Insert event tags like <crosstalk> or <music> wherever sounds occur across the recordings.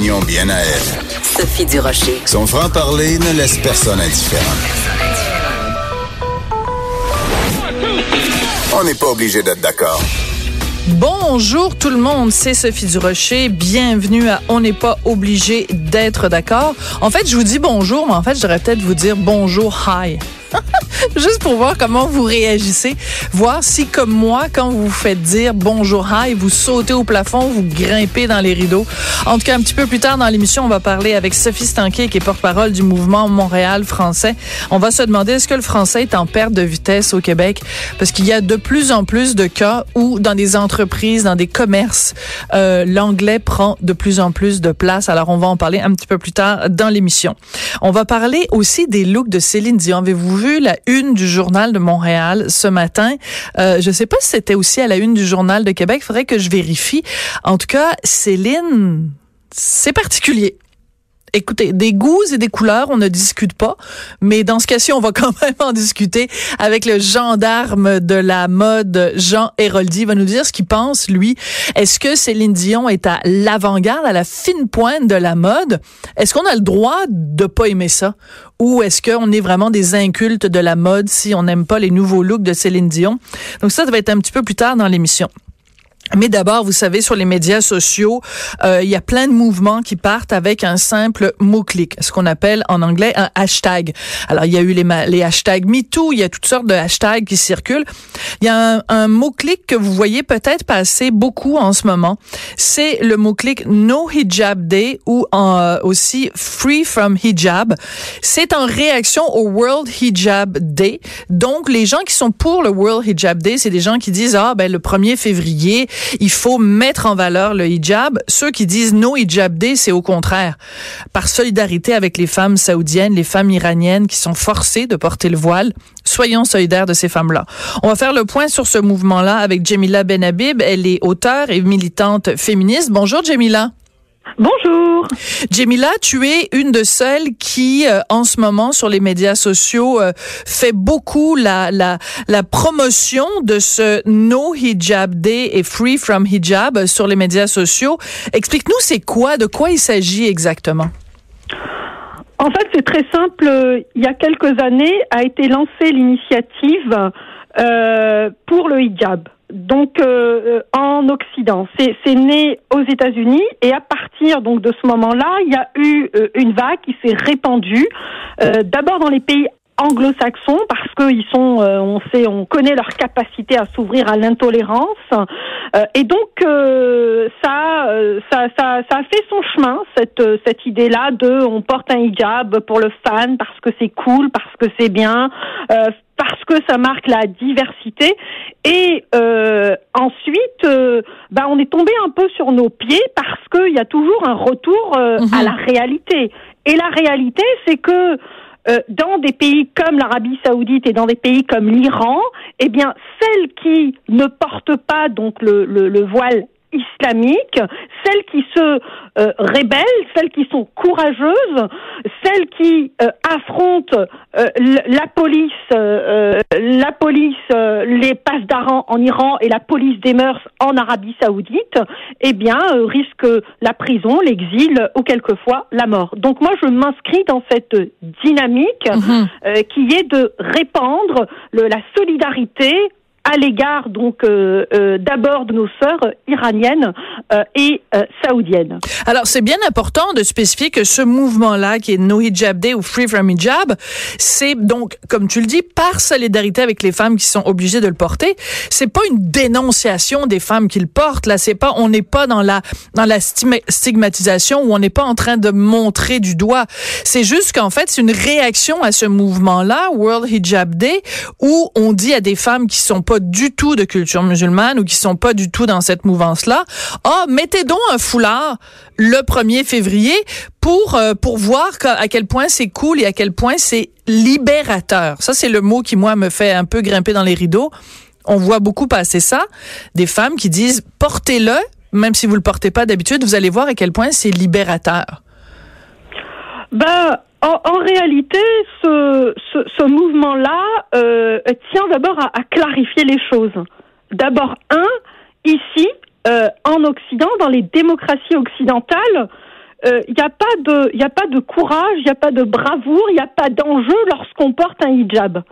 opinion bien à elle. Sophie Durocher. Son franc-parler ne laisse personne indifférent. On n'est pas obligé d'être d'accord. Bonjour tout le monde, c'est Sophie Durocher. Bienvenue à On n'est pas obligé d'être d'accord. En fait, je vous dis bonjour, mais en fait, je devrais peut-être vous dire bonjour, hi. <laughs> <laughs> Juste pour voir comment vous réagissez, voir si comme moi, quand vous vous faites dire bonjour hi, vous sautez au plafond, vous grimpez dans les rideaux. En tout cas, un petit peu plus tard dans l'émission, on va parler avec Sophie Stanquet, qui est porte-parole du mouvement Montréal français. On va se demander est-ce que le français est en perte de vitesse au Québec, parce qu'il y a de plus en plus de cas où dans des entreprises, dans des commerces, euh, l'anglais prend de plus en plus de place. Alors on va en parler un petit peu plus tard dans l'émission. On va parler aussi des looks de Céline Dion. Avez-vous vu la une du journal de Montréal ce matin. Euh, je sais pas si c'était aussi à la une du journal de Québec. Faudrait que je vérifie. En tout cas, Céline, c'est particulier. Écoutez, des goûts et des couleurs, on ne discute pas, mais dans ce cas-ci, on va <laughs> quand même en discuter avec le gendarme de la mode, Jean Héroldi. Il va nous dire ce qu'il pense, lui. Est-ce que Céline Dion est à l'avant-garde, à la fine pointe de la mode? Est-ce qu'on a le droit de pas aimer ça? Ou est-ce qu'on est vraiment des incultes de la mode si on n'aime pas les nouveaux looks de Céline Dion? Donc ça, ça va être un petit peu plus tard dans l'émission. Mais d'abord, vous savez, sur les médias sociaux, euh, il y a plein de mouvements qui partent avec un simple mot-clic, ce qu'on appelle en anglais un hashtag. Alors, il y a eu les, les hashtags MeToo, il y a toutes sortes de hashtags qui circulent. Il y a un, un mot-clic que vous voyez peut-être passer beaucoup en ce moment. C'est le mot-clic No Hijab Day ou euh, aussi Free from Hijab. C'est en réaction au World Hijab Day. Donc, les gens qui sont pour le World Hijab Day, c'est des gens qui disent, ah, ben, le 1er février, il faut mettre en valeur le hijab. Ceux qui disent no hijab day, c'est au contraire. Par solidarité avec les femmes saoudiennes, les femmes iraniennes qui sont forcées de porter le voile, soyons solidaires de ces femmes-là. On va faire le point sur ce mouvement-là avec Jamila Benhabib. Elle est auteure et militante féministe. Bonjour Jamila. Bonjour. Jamila, tu es une de celles qui, euh, en ce moment, sur les médias sociaux, euh, fait beaucoup la, la, la promotion de ce No Hijab Day et Free from Hijab sur les médias sociaux. Explique-nous, c'est quoi, de quoi il s'agit exactement? En fait, c'est très simple. Il y a quelques années a été lancée l'initiative euh, pour le hijab donc euh, en Occident. C'est né aux États-Unis et à partir donc de ce moment-là, il y a eu euh, une vague qui s'est répandue. Euh, d'abord dans les pays anglo-saxons parce qu'ils sont, on sait, on connaît leur capacité à s'ouvrir à l'intolérance et donc ça, ça, ça, ça a fait son chemin cette cette idée-là de on porte un hijab pour le fan parce que c'est cool, parce que c'est bien parce que ça marque la diversité. Et euh, ensuite, euh, bah, on est tombé un peu sur nos pieds parce qu'il y a toujours un retour euh, à Mhm. la réalité. Et la réalité, c'est que euh, dans des pays comme l'Arabie Saoudite et dans des pays comme l'Iran, eh bien, celles qui ne portent pas donc le, le, le voile islamique, celles qui se euh, rebellent, celles qui sont courageuses, celles qui euh, affrontent euh, la police, euh, la police, euh, les passes d'Aran en Iran et la police des mœurs en Arabie Saoudite, eh bien, risquent la prison, l'exil ou quelquefois la mort. Donc moi, je m'inscris dans cette dynamique Mhm. euh, qui est de répandre le- la solidarité à l'égard donc euh, euh, d'abord de nos sœurs iraniennes euh, et euh, saoudiennes. Alors, c'est bien important de spécifier que ce mouvement-là, qui est No Hijab Day ou Free from Hijab, c'est donc, comme tu le dis, par solidarité avec les femmes qui sont obligées de le porter. C'est pas une dénonciation des femmes qui le portent. Là, c'est pas, on n'est pas dans la dans la stigma- stigmatisation où on n'est pas en train de montrer du doigt. C'est juste qu'en fait, c'est une réaction à ce mouvement-là, World Hijab Day, où on dit à des femmes qui sont pas du tout de culture musulmane ou qui sont pas du tout dans cette mouvance-là, ah, mettez donc un foulard le 1er février pour euh, pour voir à quel point c'est cool et à quel point c'est libérateur. Ça c'est le mot qui moi me fait un peu grimper dans les rideaux. On voit beaucoup passer ça, des femmes qui disent portez-le, même si vous le portez pas d'habitude, vous allez voir à quel point c'est libérateur. Ben, en, en réalité, ce, ce, ce mouvement-là euh, tient d'abord à, à clarifier les choses. D'abord, un, ici, euh, en Occident, dans les démocraties occidentales, il n'y a pas de, a pas de courage, il n'y a pas de bravoure, il n'y a pas d'enjeu lorsqu'on porte un hijab.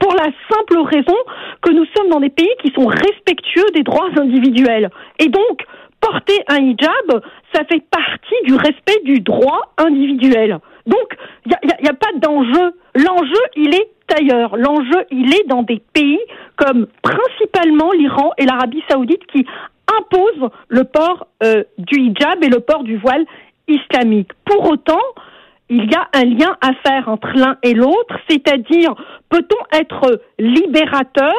Pour la simple raison que nous sommes dans des pays qui sont respectueux des droits individuels. Et donc, porter un hijab, ça fait partie du respect du droit individuel. Donc, il n'y a, pas d'enjeu. L'enjeu, il est ailleurs. L'enjeu, il est dans des pays comme principalement l'Iran et l'Arabie saoudite qui imposent le port euh, du hijab et le port du voile islamique. Pour autant, il y a un lien à faire entre l'un et l'autre, c'est-à-dire peut-on être libérateur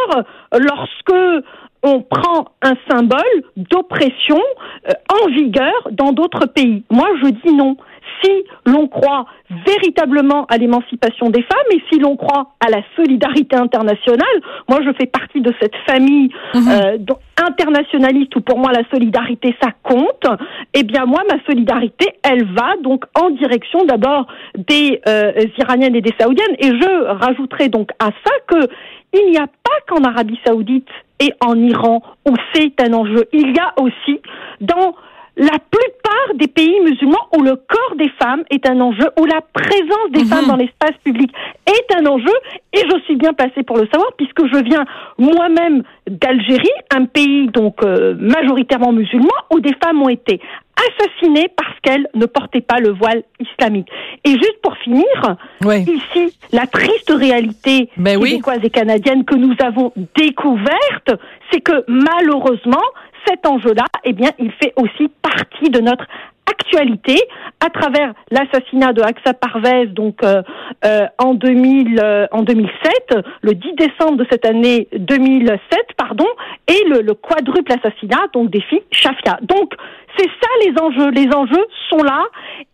lorsque on prend un symbole d'oppression euh, en vigueur dans d'autres pays? Moi, je dis non si l'on croit véritablement à l'émancipation des femmes et si l'on croit à la solidarité internationale, moi je fais partie de cette famille mhm. euh, internationaliste où pour moi la solidarité ça compte, eh bien moi ma solidarité elle va donc en direction d'abord des euh, Iraniennes et des Saoudiennes. Et je rajouterai donc à ça que il n'y a pas qu'en Arabie Saoudite et en Iran où c'est un enjeu, il y a aussi dans la plupart des pays musulmans où le corps des femmes est un enjeu, où la présence des mhm. femmes dans l'espace public est un enjeu, et je suis bien placée pour le savoir puisque je viens moi-même d'Algérie, un pays donc euh, majoritairement musulman, où des femmes ont été assassinées parce qu'elles ne portaient pas le voile islamique. Et juste pour finir, ici, la triste réalité ben québécoise et canadienne que nous avons découverte, c'est que malheureusement, cet enjeu-là, eh bien, il fait aussi partie de notre actualité. À travers l'assassinat de Aksa Parvez donc euh, euh, en 2000 euh, en 2007 le 10 décembre de cette année 2007 pardon et le, le quadruple assassinat donc des filles Shafia. Donc c'est ça les enjeux. Les enjeux sont là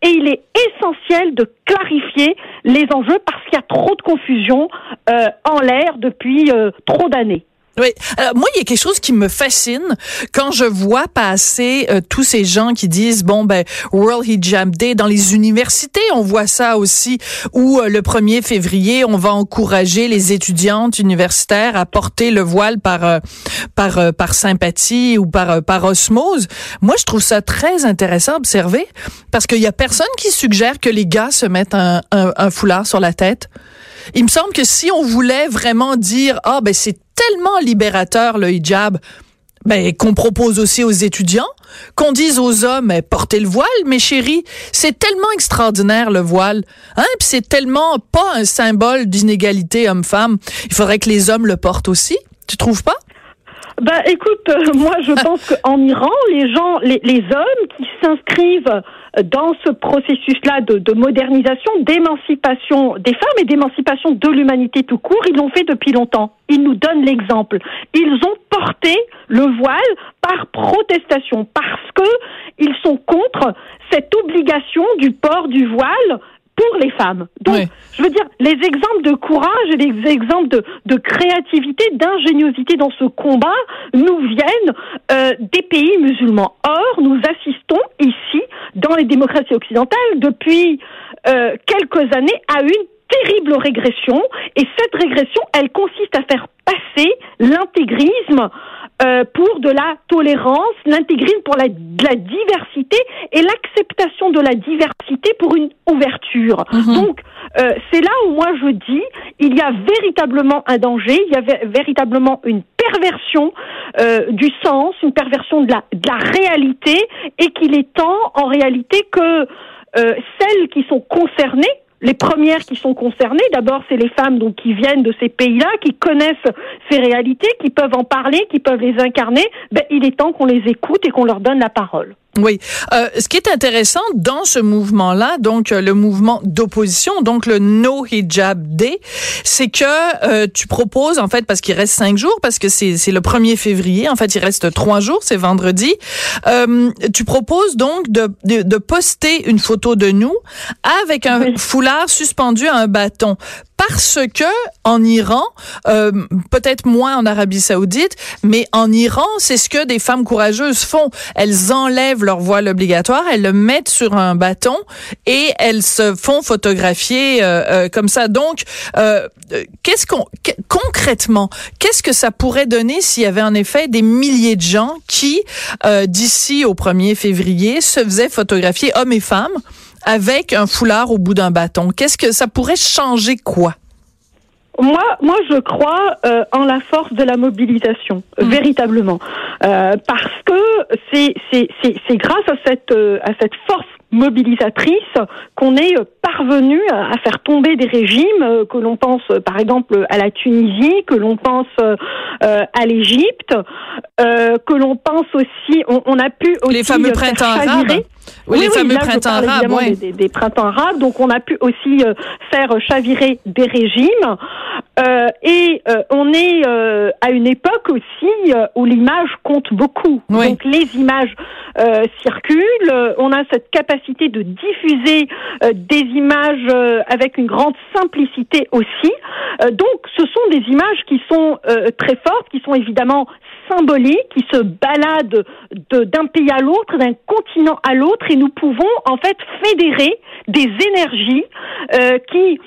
et il est essentiel de clarifier les enjeux parce qu'il y a trop de confusion en l'air depuis trop d'années oui. Alors, moi, il y a quelque chose qui me fascine quand je vois passer euh, tous ces gens qui disent, bon, ben, World Hijab Day dans les universités, on voit ça aussi, où euh, le 1er février, on va encourager les étudiantes universitaires à porter le voile par, euh, par, par sympathie ou par, par osmose. Moi, je trouve ça très intéressant à observer parce qu'il y a personne qui suggère que les gars se mettent un, un, un foulard sur la tête. Il me semble que si on voulait vraiment dire, ah, ben, c'est tellement libérateur, le hijab, ben, qu'on propose aussi aux étudiants, qu'on dise aux hommes, eh, portez le voile, mes chéris. C'est tellement extraordinaire, le voile. Hein? Puis c'est tellement pas un symbole d'inégalité homme-femme. Il faudrait que les hommes le portent aussi. Tu trouves pas? Ben, écoute, euh, <laughs> moi, je pense qu'en Iran, les gens, les, hommes qui s'inscrivent dans ce processus-là de, de, modernisation, d'émancipation des femmes et d'émancipation de l'humanité tout court, ils l'ont fait depuis longtemps. Ils nous donnent l'exemple. Ils ont porté le voile par protestation parce que ils sont contre cette obligation du port du voile pour les femmes. Donc, je veux dire, les exemples de courage et les exemples de, de créativité, d'ingéniosité dans ce combat nous viennent euh, des pays musulmans. Or, nous assistons ici, dans les démocraties occidentales, depuis euh, quelques années, à une terrible régression. Et cette régression, elle consiste à faire passer l'intégrisme euh, pour de la tolérance, l'intégrisme pour la, la diversité et l'acceptation de la diversité pour une ouverture. Mhm. Donc, euh, c'est là où moi je dis, il y a véritablement un danger, il y a véritablement une perversion euh, du sens, une perversion de la, de la réalité, et qu'il est temps en réalité que euh, celles qui sont concernées les premières qui sont concernées, d'abord, c'est les femmes donc qui viennent de ces pays-là, qui connaissent ces réalités, qui peuvent en parler, qui peuvent les incarner. Ben, il est temps qu'on les écoute et qu'on leur donne la parole. Oui. Euh, ce qui est intéressant dans ce mouvement-là, donc euh, le mouvement d'opposition, donc le No Hijab Day, c'est que euh, tu proposes, en fait, parce qu'il reste cinq jours, parce que c'est le 1er février, en fait, il reste trois jours, c'est vendredi, euh, tu proposes donc de, de, de, poster une photo de nous avec un foulard suspendu à un bâton. Parce que en Iran, euh, peut-être moins en Arabie Saoudite, mais en Iran, c'est ce que des femmes courageuses font. Elles enlèvent leur voile obligatoire, elles le mettent sur un bâton et elles se font photographier euh, euh, comme ça. Donc, qu'est-ce qu'on concrètement, qu'est-ce que ça pourrait donner s'il y avait en effet des milliers de gens qui, d'ici au 1er février, se faisaient photographier, hommes et femmes? Avec un foulard au bout d'un bâton. Qu'est-ce que ça pourrait changer quoi? Moi, moi, je crois euh, en la force de la mobilisation, mmh. véritablement, euh, parce que c'est c'est grâce à cette euh, à cette force mobilisatrice qu'on est parvenu à faire tomber des régimes que l'on pense par exemple à la Tunisie, que l'on pense à l'Égypte, que l'on pense aussi, on, on, a pu aussi les fameux printemps arabes. Oui, les fameux printemps arabes, des, printemps arabes. Donc, on a pu aussi euh, faire chavirer des régimes. Euh, et euh, on est euh, à une époque aussi où l'image compte beaucoup. Donc, les images circulent. On a cette capacité de diffuser des images avec une grande simplicité aussi. donc, ce sont des images qui sont très fortes, qui sont évidemment symboliques, qui se baladent d'un pays à l'autre, d'un continent à l'autre et nous pouvons en fait fédérer des énergies euh, qui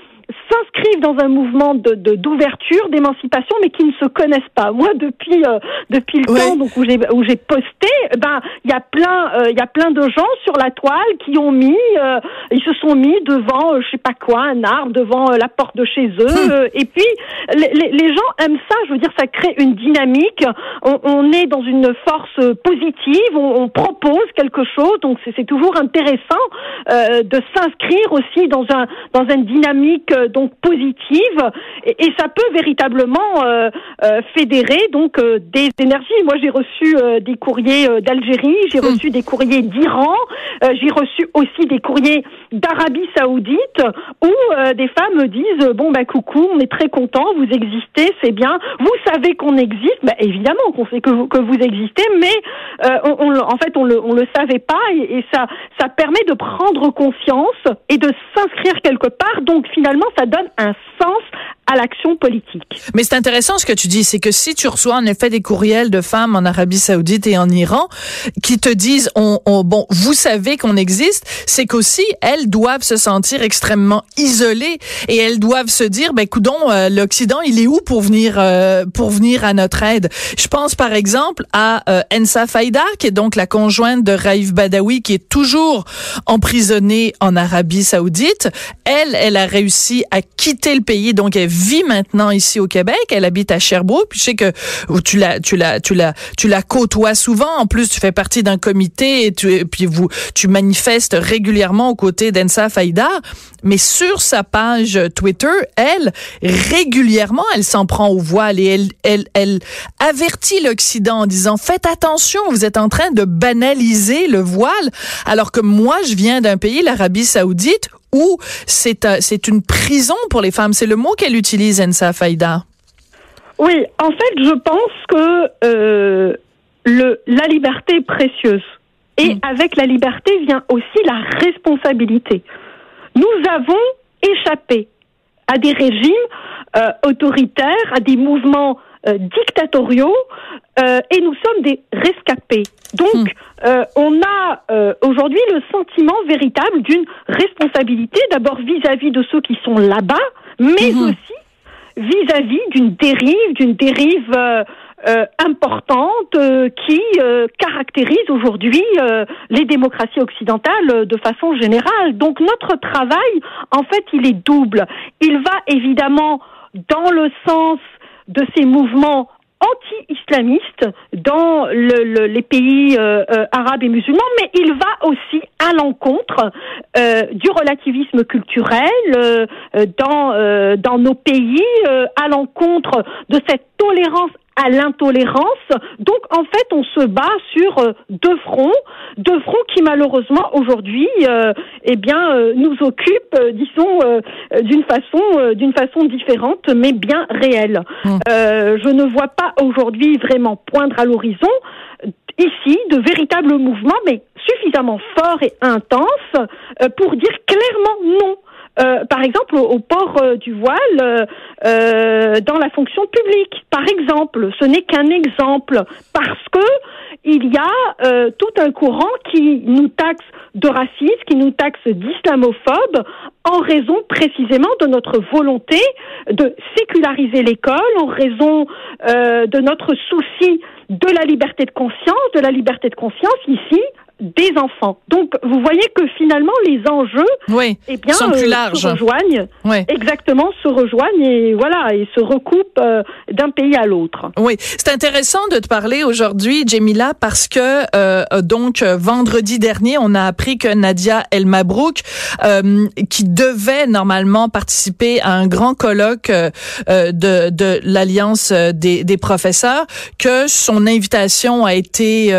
s'inscrivent dans un mouvement de d'ouverture, d'émancipation, mais qui ne se connaissent pas. Moi, depuis euh, depuis le temps donc où j'ai où j'ai posté, ben il y a plein euh, il y a plein de gens sur la toile qui ont mis euh, ils se sont mis devant je sais pas quoi un arbre devant la porte de chez eux hum. et puis les, les, gens aiment ça. Je veux dire, ça crée une dynamique. On, on est dans une force positive. On, on propose quelque chose, donc c'est toujours intéressant de s'inscrire aussi dans un dans une dynamique donc positive et, et, ça peut véritablement euh, euh, fédérer donc euh, des énergies. Moi, j'ai reçu des courriers d'Algérie, j'ai hmm. reçu des courriers d'Iran, j'ai reçu aussi des courriers d'Arabie Saoudite où des femmes me disent bon bah coucou, on est très content, vous existez, c'est bien. Vous savez qu'on existe, bah, évidemment qu'on sait que vous, que vous existez, mais on, en fait on le on le savait pas et, et ça ça permet de prendre conscience et de s'inscrire quelque part. Donc finalement ça donne un sens Mais c'est intéressant ce que tu dis, c'est que si tu reçois en effet des courriels de femmes en Arabie Saoudite et en Iran qui te disent, on, bon, vous savez qu'on existe, c'est qu'aussi elles doivent se sentir extrêmement isolées et elles doivent se dire, ben coudon, euh, l'Occident, il est où pour venir euh, pour venir à notre aide? Je pense par exemple à euh, Ensa Faïda, qui est donc la conjointe de Raif Badawi, qui est toujours emprisonnée en Arabie Saoudite. Elle, elle a réussi à quitter le pays, donc elle vit maintenant ici au Québec. Elle habite à Sherbrooke. Puis je sais que tu la, tu la, tu la, tu la côtoies souvent. En plus, tu fais partie d'un comité et, tu, puis vous, tu manifestes régulièrement aux côtés d'Ensa Faïda. Mais sur sa page Twitter, elle, régulièrement, elle s'en prend au voile et elle, elle, elle avertit l'Occident en disant faites attention, vous êtes en train de banaliser le voile. Alors que moi, je viens d'un pays, l'Arabie Saoudite, où c'est euh, c'est une prison pour les femmes? C'est le mot qu'elle utilise, Ensa Faïda. Oui, en fait, je pense que euh, le, la liberté est précieuse. Et mm. avec la liberté vient aussi la responsabilité. Nous avons échappé à des régimes euh, autoritaires, à des mouvements euh, dictatoriaux, euh, et nous sommes des rescapés. Donc, hmm. euh, on a aujourd'hui le sentiment véritable d'une responsabilité, d'abord vis-à-vis de ceux qui sont là-bas, mais hmm. aussi vis-à-vis d'une dérive, d'une dérive importante qui caractérise aujourd'hui les démocraties occidentales de façon générale. Donc notre travail, en fait, il est double. Il va évidemment dans le sens de ces mouvements anti-islamistes dans le, les pays euh, euh, arabes et musulmans, mais il va aussi à l'encontre euh, du relativisme culturel dans nos pays, à l'encontre de cette tolérance à l'intolérance. Donc en fait, on se bat sur euh, deux fronts, deux fronts qui malheureusement aujourd'hui, euh, eh bien, euh, nous occupent, disons, d'une façon, d'une façon différente, mais bien réelle. Mmh. je ne vois pas aujourd'hui vraiment poindre à l'horizon ici de véritables mouvements, mais suffisamment forts et intenses pour dire clairement non euh, par exemple, au, port euh, du voile euh, dans la fonction publique. Par exemple, ce n'est qu'un exemple parce que il y a tout un courant qui nous taxe de racisme, qui nous taxe d'islamophobe en raison précisément de notre volonté de séculariser l'école, en raison de notre souci de la liberté de conscience, de la liberté de conscience ici des enfants. Donc, vous voyez que finalement, les enjeux, oui, eh bien, sont plus euh, larges. se rejoignent. Oui. Exactement, se rejoignent et voilà, et se recoupent euh, d'un pays à l'autre. Oui, c'est intéressant de te parler aujourd'hui, Jemila, parce que euh, donc vendredi dernier, on a appris que Nadia El Mabrouk, qui devait normalement participer à un grand colloque de, de l'alliance des, des professeurs, que son invitation a été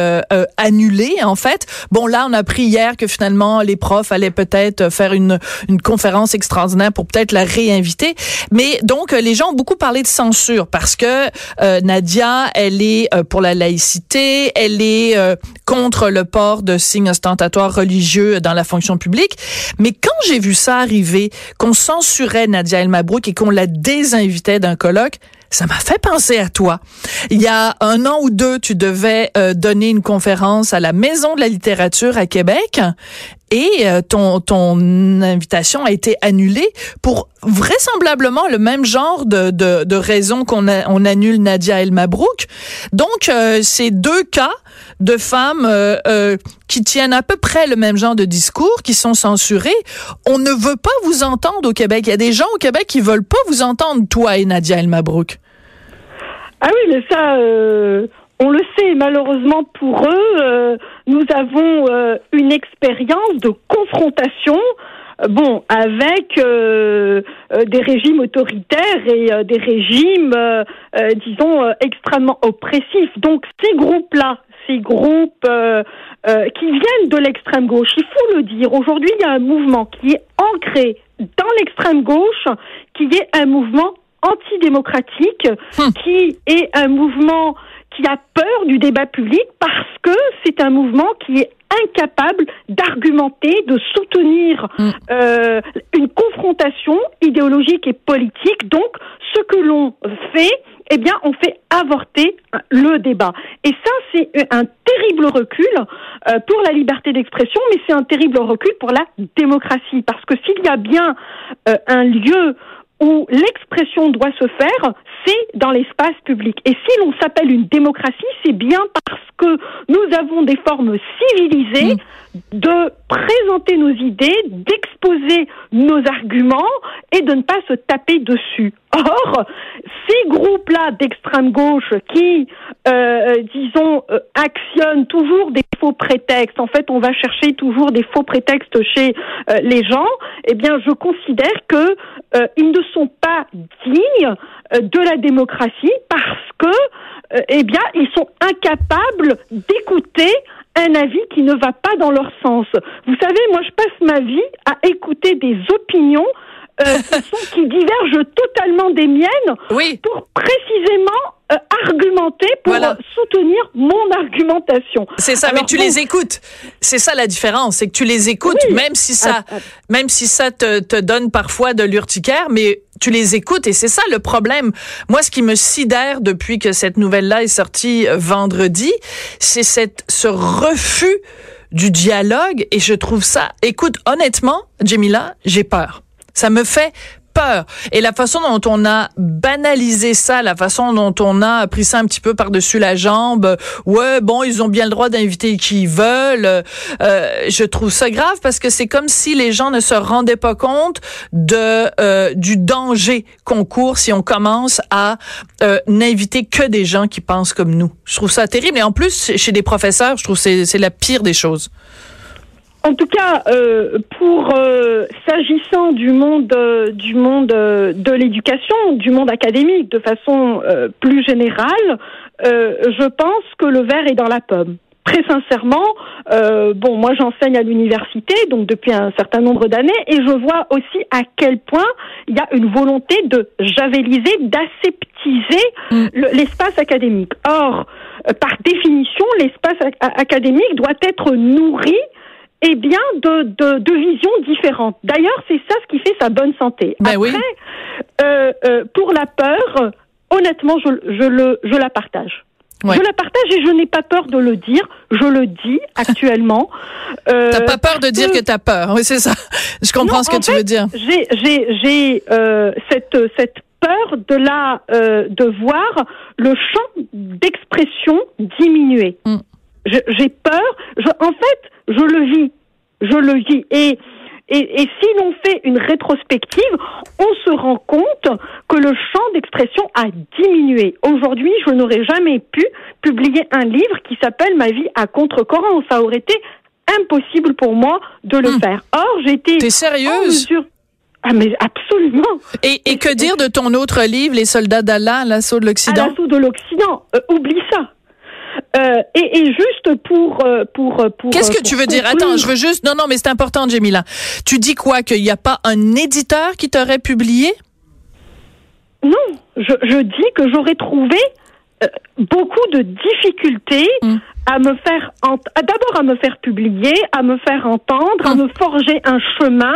annulée en fait Bon, là, on a appris hier que finalement, les profs allaient peut-être faire une, une conférence extraordinaire pour peut-être la réinviter. Mais donc, les gens ont beaucoup parlé de censure parce que euh, Nadia, elle est euh, pour la laïcité, elle est euh, contre le port de signes ostentatoires religieux dans la fonction publique. Mais quand j'ai vu ça arriver, qu'on censurait Nadia El Mabrouk et qu'on la désinvitait d'un colloque, ça m'a fait penser à toi. Il y a un an ou deux, tu devais euh, donner une conférence à la Maison de la littérature à Québec et euh, ton, ton invitation a été annulée pour vraisemblablement le même genre de, de, de raison qu'on on annule Nadia El Mabrouk. Donc, euh, c'est deux cas de femmes qui tiennent à peu près le même genre de discours, qui sont censurées. On ne veut pas vous entendre au Québec. Il y a des gens au Québec qui veulent pas vous entendre, toi et Nadia El Mabrouk. Ah oui, mais ça, euh, on le sait, malheureusement pour eux, euh, nous avons euh, une expérience de confrontation bon, avec des régimes autoritaires et des régimes, disons, extrêmement oppressifs. Donc ces groupes-là, ces groupes qui viennent de l'extrême gauche, il faut le dire, aujourd'hui il y a un mouvement qui est ancré dans l'extrême gauche, qui est un mouvement antidémocratique, hum. qui est un mouvement qui a peur du débat public parce que c'est un mouvement qui est incapable d'argumenter, de soutenir hum. euh, une confrontation idéologique et politique. Donc, ce que l'on fait, eh bien, on fait avorter le débat. Et ça, c'est un terrible recul euh, pour la liberté d'expression, mais c'est un terrible recul pour la démocratie. Parce que s'il y a bien euh, un lieu où l'expression doit se faire, c'est dans l'espace public. Et si l'on s'appelle une démocratie, c'est bien parce que nous avons des formes civilisées mm. de présenter nos idées, d'exposer nos arguments et de ne pas se taper dessus. Or, ces groupes-là d'extrême gauche qui, euh, disons, euh, actionnent toujours des faux prétextes, en fait, on va chercher toujours des faux prétextes chez euh, les gens, eh bien, je considère que ils ne sont pas dignes de la démocratie parce que, eh bien, ils sont incapables d'écouter un avis qui ne va pas dans leur sens. Vous savez, moi, je passe ma vie à écouter des opinions euh, <laughs> qui, divergent totalement des miennes oui. pour précisément euh, argumenter pour soutenir mon argumentation. C'est ça, mais tu les écoutes. C'est ça la différence, c'est que tu les écoutes, même si ça, ah, ah. même si ça te, te donne parfois de l'urticaire, mais tu les écoutes et c'est ça le problème. Moi, ce qui me sidère depuis que cette nouvelle-là est sortie euh, vendredi, c'est cette ce refus du dialogue et je trouve ça. Écoute, honnêtement, Jamila, j'ai peur. Ça me fait peur. Et la façon dont on a banalisé ça, la façon dont on a pris ça un petit peu par-dessus la jambe, ouais, bon, ils ont bien le droit d'inviter qui ils veulent. Euh, je trouve ça grave parce que c'est comme si les gens ne se rendaient pas compte de euh, du danger qu'on court si on commence à euh, n'inviter que des gens qui pensent comme nous. Je trouve ça terrible. Et en plus, chez des professeurs, je trouve que c'est la pire des choses. En tout cas, euh, pour euh, s'agissant du monde euh, du monde de l'éducation, du monde académique, de façon plus générale, je pense que le verre est dans la pomme. Très sincèrement, bon, moi j'enseigne à l'université, donc depuis un certain nombre d'années, et je vois aussi à quel point il y a une volonté de javeliser, d'aseptiser mm. l'espace académique. Or, par définition, l'espace académique doit être nourri eh bien, de, de, de visions différentes. D'ailleurs, c'est ça ce qui fait sa bonne santé. Ben Après, oui. euh, euh, pour la peur, honnêtement, je, je, le, je la partage. Ouais. Je la partage et je n'ai pas peur de le dire. Je le dis <laughs> actuellement. Euh, T'as pas peur de dire que t'as peur. Oui, c'est ça. Je comprends Non, ce que tu fait, veux dire. J'ai j'ai j'ai euh, cette cette peur de la euh, de voir le champ d'expression diminuer. Mm. Je- J'ai peur. Je, en fait, je le vis. Je le vis et et, et si l'on fait une rétrospective, on se rend compte que le champ d'expression a diminué. Aujourd'hui, je n'aurais jamais pu publier un livre qui s'appelle Ma vie à contre-courant. Ça aurait été impossible pour moi de le Hmm. faire. Or, été T'es en sérieuse? mesure- Ah mais absolument. Et, et que dire de ton autre livre, Les soldats d'Allah, l'assaut de l'Occident? l'assaut de l'Occident, euh, oublie ça. Euh, et, et juste pour euh, pour pour. Qu'est-ce que euh, tu veux dire? Attends, je veux juste. Non, non, mais c'est important, Jamila. Tu dis quoi? Qu'il n'y a pas un éditeur qui t'aurait publié? Non, je, je dis que j'aurais trouvé euh, beaucoup de difficultés Mm. à me faire d'abord à me faire publier, à me faire entendre, à Mm. me forger un chemin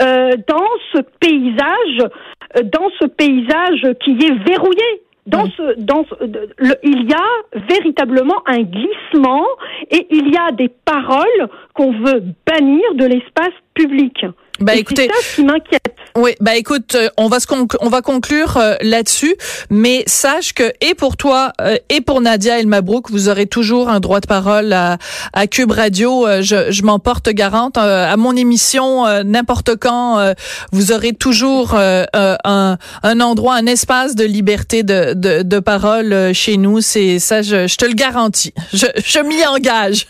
euh, dans ce paysage, euh, dans ce paysage qui est verrouillé. Dans ce, dans ce- de- le- il y a véritablement un glissement et il y a des paroles qu'on veut bannir de l'espace public. Et écoutez, c'est ça qui m'inquiète. Oui, bah écoute, euh, on va se on va conclure euh, là-dessus, mais sache que et pour toi euh, et pour Nadia El Mabrouk, vous aurez toujours un droit de parole à, à Cube Radio. Euh, je je m'en porte garante Euh, à mon émission euh, n'importe quand. euh, vous aurez toujours un un endroit, un espace de liberté de de, de parole euh, chez nous. C'est ça, je, je te le garantis. Je je m'y engage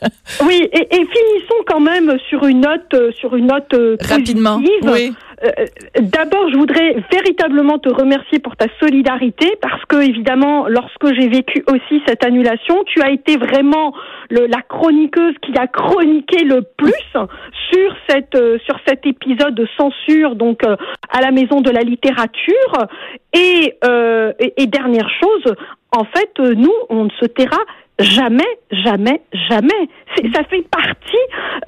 Oui, et, et finissons quand même sur une note, sur une note euh, rapidement. positive. Oui. Euh, D'abord, je voudrais véritablement te remercier pour ta solidarité parce que, évidemment, lorsque j'ai vécu aussi cette annulation, tu as été vraiment le- la chroniqueuse qui a chroniqué le plus sur cette euh, sur cet épisode de censure, donc euh, à la Maison de la Littérature. Et, euh, et, dernière chose, en fait, euh, nous, on ne se taira jamais, jamais, jamais. C'est- Ça fait partie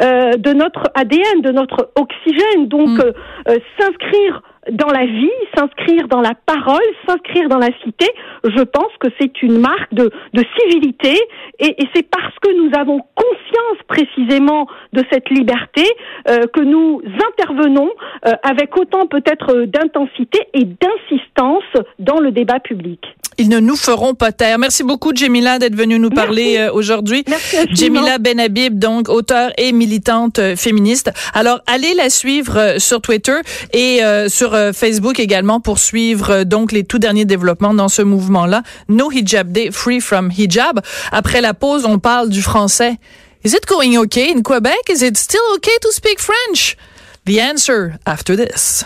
euh, de notre ADN, de notre oxygène. Donc, Mm. euh, euh, s'inscrire dans la vie, s'inscrire dans la parole, s'inscrire dans la cité, je pense que c'est une marque de, de civilité et, et c'est parce que nous avons conscience précisément de cette liberté euh, que nous intervenons euh, avec autant peut-être euh, d'intensité et d'insistance dans le débat public. Ils ne nous feront pas taire. Merci beaucoup, Jamila, d'être venue nous parler euh, aujourd'hui. Jamila Benhabib, donc auteure et militante féministe. Alors, allez la suivre sur Twitter et euh, euh, Facebook également pour suivre euh, donc les tout derniers développements dans ce mouvement-là. No Hijab Day, Free from Hijab. Après la pause, on parle du français. Is it going okay in Quebec? Is it still okay to speak French? The answer after this.